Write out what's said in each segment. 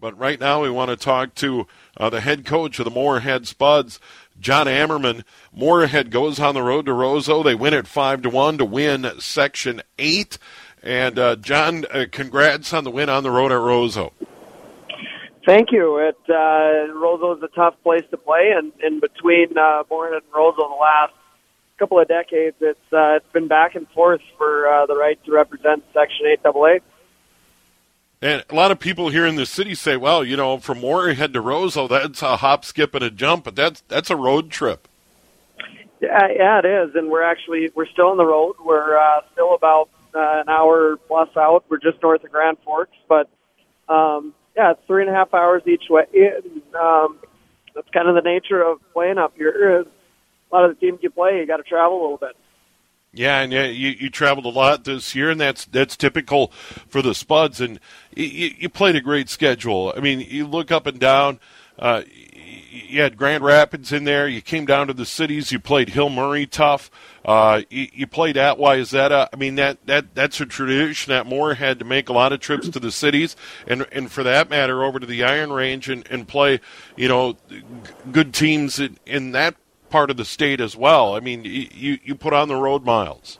But right now, we want to talk to uh, the head coach of the Moorhead Spuds, John Ammerman. Moorhead goes on the road to Roseau. They win at five to one to win Section Eight. And uh, John, uh, congrats on the win on the road at Roseau. Thank you. It uh, Roseau is a tough place to play, and in between uh, Moorhead and Roseau, the last couple of decades, it's uh, it's been back and forth for uh, the right to represent Section Eight AA. And a lot of people here in the city say, "Well, you know, from Moorhead to Roseau, that's a hop, skip, and a jump," but that's that's a road trip. Yeah, yeah, it is, and we're actually we're still on the road. We're uh, still about uh, an hour plus out. We're just north of Grand Forks, but um, yeah, it's three and a half hours each way. And, um, that's kind of the nature of playing up here. A lot of the teams you play, you got to travel a little bit. Yeah, and yeah, you, you traveled a lot this year, and that's that's typical for the Spuds. And you, you played a great schedule. I mean, you look up and down. Uh, you had Grand Rapids in there. You came down to the cities. You played Hill Murray tough. Uh, you, you played at Wayzata. I mean that that that's a tradition that Moorhead to make a lot of trips to the cities, and and for that matter, over to the Iron Range and, and play, you know, good teams in, in that part of the state as well. I mean, you you put on the road miles.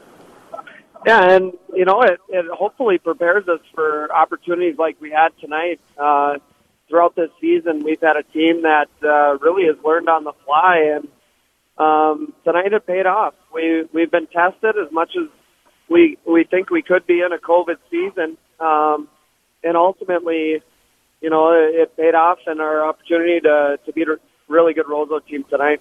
Yeah, and you know it it hopefully prepares us for opportunities like we had tonight. Uh, throughout this season, we've had a team that uh, really has learned on the fly, and um, tonight it paid off. We we've been tested as much as we we think we could be in a COVID season, um, and ultimately, you know, it, it paid off and our opportunity to to beat a really good Roseau team tonight.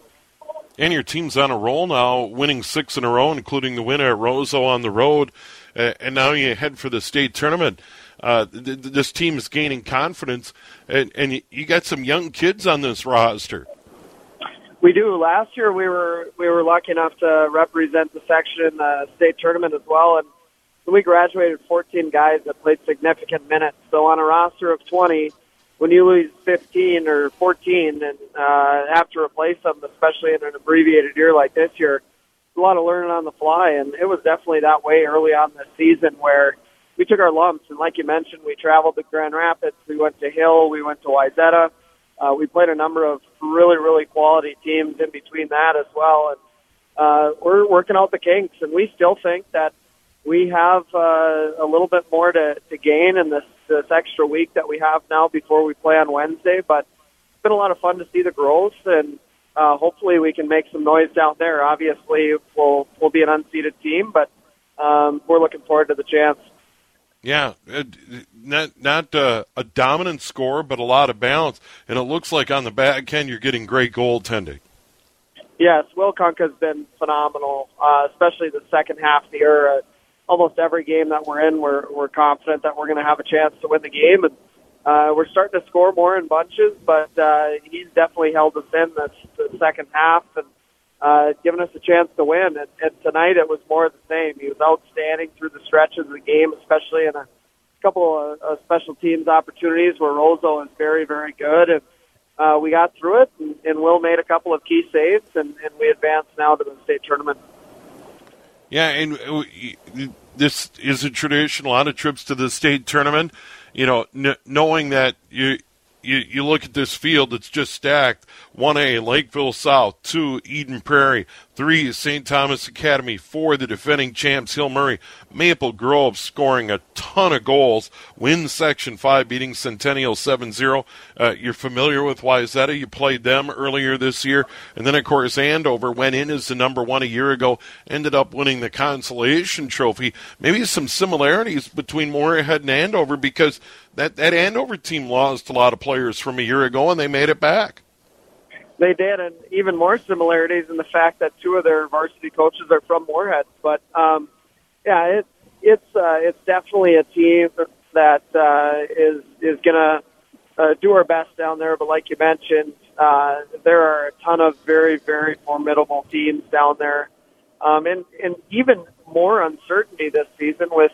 And your team's on a roll now, winning six in a row, including the winner at Roseau on the road. Uh, and now you head for the state tournament. Uh, th- th- this team is gaining confidence, and, and you got some young kids on this roster. We do. Last year, we were we were lucky enough to represent the section in the state tournament as well, and we graduated 14 guys that played significant minutes. So on a roster of 20, when you lose 15 or 14 and uh, have to replace them, especially in an abbreviated year like this year, a lot of learning on the fly, and it was definitely that way early on this season where we took our lumps. And like you mentioned, we traveled to Grand Rapids, we went to Hill, we went to Wayzata. Uh, we played a number of really, really quality teams in between that as well, and uh, we're working out the kinks. And we still think that we have uh, a little bit more to, to gain in this this extra week that we have now before we play on Wednesday. But it's been a lot of fun to see the growth, and uh, hopefully we can make some noise down there. Obviously, we'll we'll be an unseeded team, but um, we're looking forward to the chance. Yeah, not not uh, a dominant score, but a lot of balance, and it looks like on the back end you're getting great goaltending. Yes, Wilkunk has been phenomenal, uh, especially the second half of the year. Uh, almost every game that we're in, we're we're confident that we're going to have a chance to win the game, and uh, we're starting to score more in bunches. But uh, he's definitely held us in the, the second half and uh, given us a chance to win. And, and tonight it was more of the same. He was outstanding through the stretches of the game, especially in a couple of, of special teams opportunities where Roseau is very, very good, and uh, we got through it. And, and Will made a couple of key saves, and, and we advanced now to the state tournament. Yeah, and uh, this is a tradition. A lot of trips to the state tournament. You know, n- knowing that you you, you look at this field, it's just stacked. 1A, Lakeville South. 2, Eden Prairie. 3, St. Thomas Academy. 4, the defending champs, Hill Murray. Maple Grove scoring a ton of goals. Win Section 5, beating Centennial 7 0. Uh, you're familiar with Wayzata. You played them earlier this year. And then, of course, Andover went in as the number one a year ago, ended up winning the consolation trophy. Maybe some similarities between Moorhead and Andover because that that Andover team lost a lot of players from a year ago, and they made it back. They did, and even more similarities in the fact that two of their varsity coaches are from Moorhead. But um, yeah, it, it's uh, it's definitely a team that uh, is is gonna uh, do our best down there. But like you mentioned, uh, there are a ton of very very formidable teams down there, um, and and even more uncertainty this season with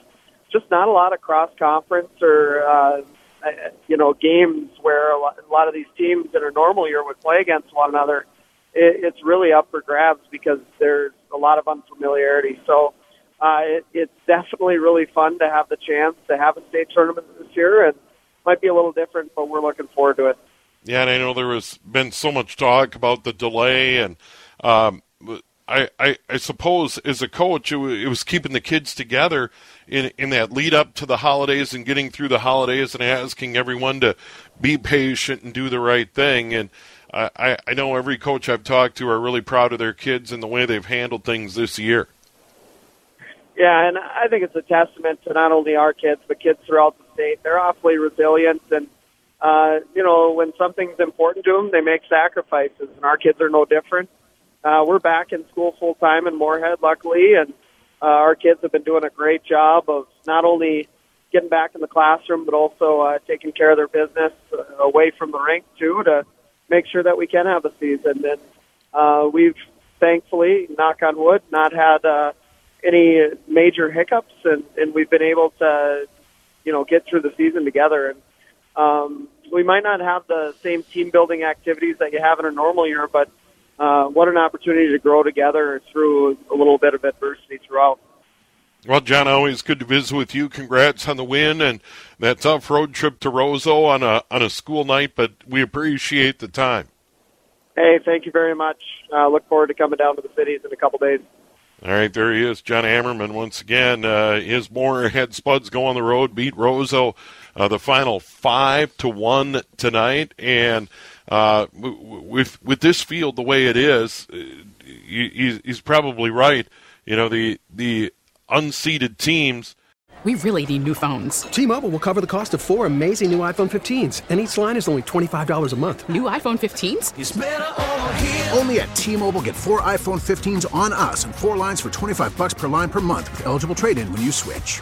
just not a lot of cross conference or uh, you know games where a lot, of these teams in a normal year would play against one another. It, it's really up for grabs because there's a lot of unfamiliarity. So uh, it, it's definitely really fun to have the chance to have a state tournament this year, and might be a little different, but we're looking forward to it. Yeah, and I know there has been so much talk about the delay and. Um, I, I, I suppose as a coach, it, w- it was keeping the kids together in in that lead up to the holidays and getting through the holidays and asking everyone to be patient and do the right thing. And I, I know every coach I've talked to are really proud of their kids and the way they've handled things this year. Yeah, and I think it's a testament to not only our kids but kids throughout the state. They're awfully resilient, and uh, you know when something's important to them, they make sacrifices, and our kids are no different uh, we're back in school full time in Moorhead, luckily, and uh, our kids have been doing a great job of not only getting back in the classroom, but also uh, taking care of their business uh, away from the rink too, to make sure that we can have a season. And uh, we've thankfully, knock on wood, not had uh, any major hiccups, and, and we've been able to, you know, get through the season together. And um, we might not have the same team building activities that you have in a normal year, but uh, what an opportunity to grow together through a little bit of adversity throughout. Well, John, always good to visit with you. Congrats on the win and that tough road trip to Roseau on a on a school night, but we appreciate the time. Hey, thank you very much. Uh, look forward to coming down to the cities in a couple days. All right, there he is, John Ammerman once again. Uh, his Moorhead Spuds go on the road, beat Roseau, uh, the final five to one tonight, and uh, with with this field the way it is, uh, he's, he's probably right. You know, the the unseeded teams. We really need new phones. T-Mobile will cover the cost of four amazing new iPhone 15s, and each line is only twenty five dollars a month. New iPhone 15s? Only at T-Mobile, get four iPhone 15s on us, and four lines for twenty five bucks per line per month with eligible trade-in when you switch.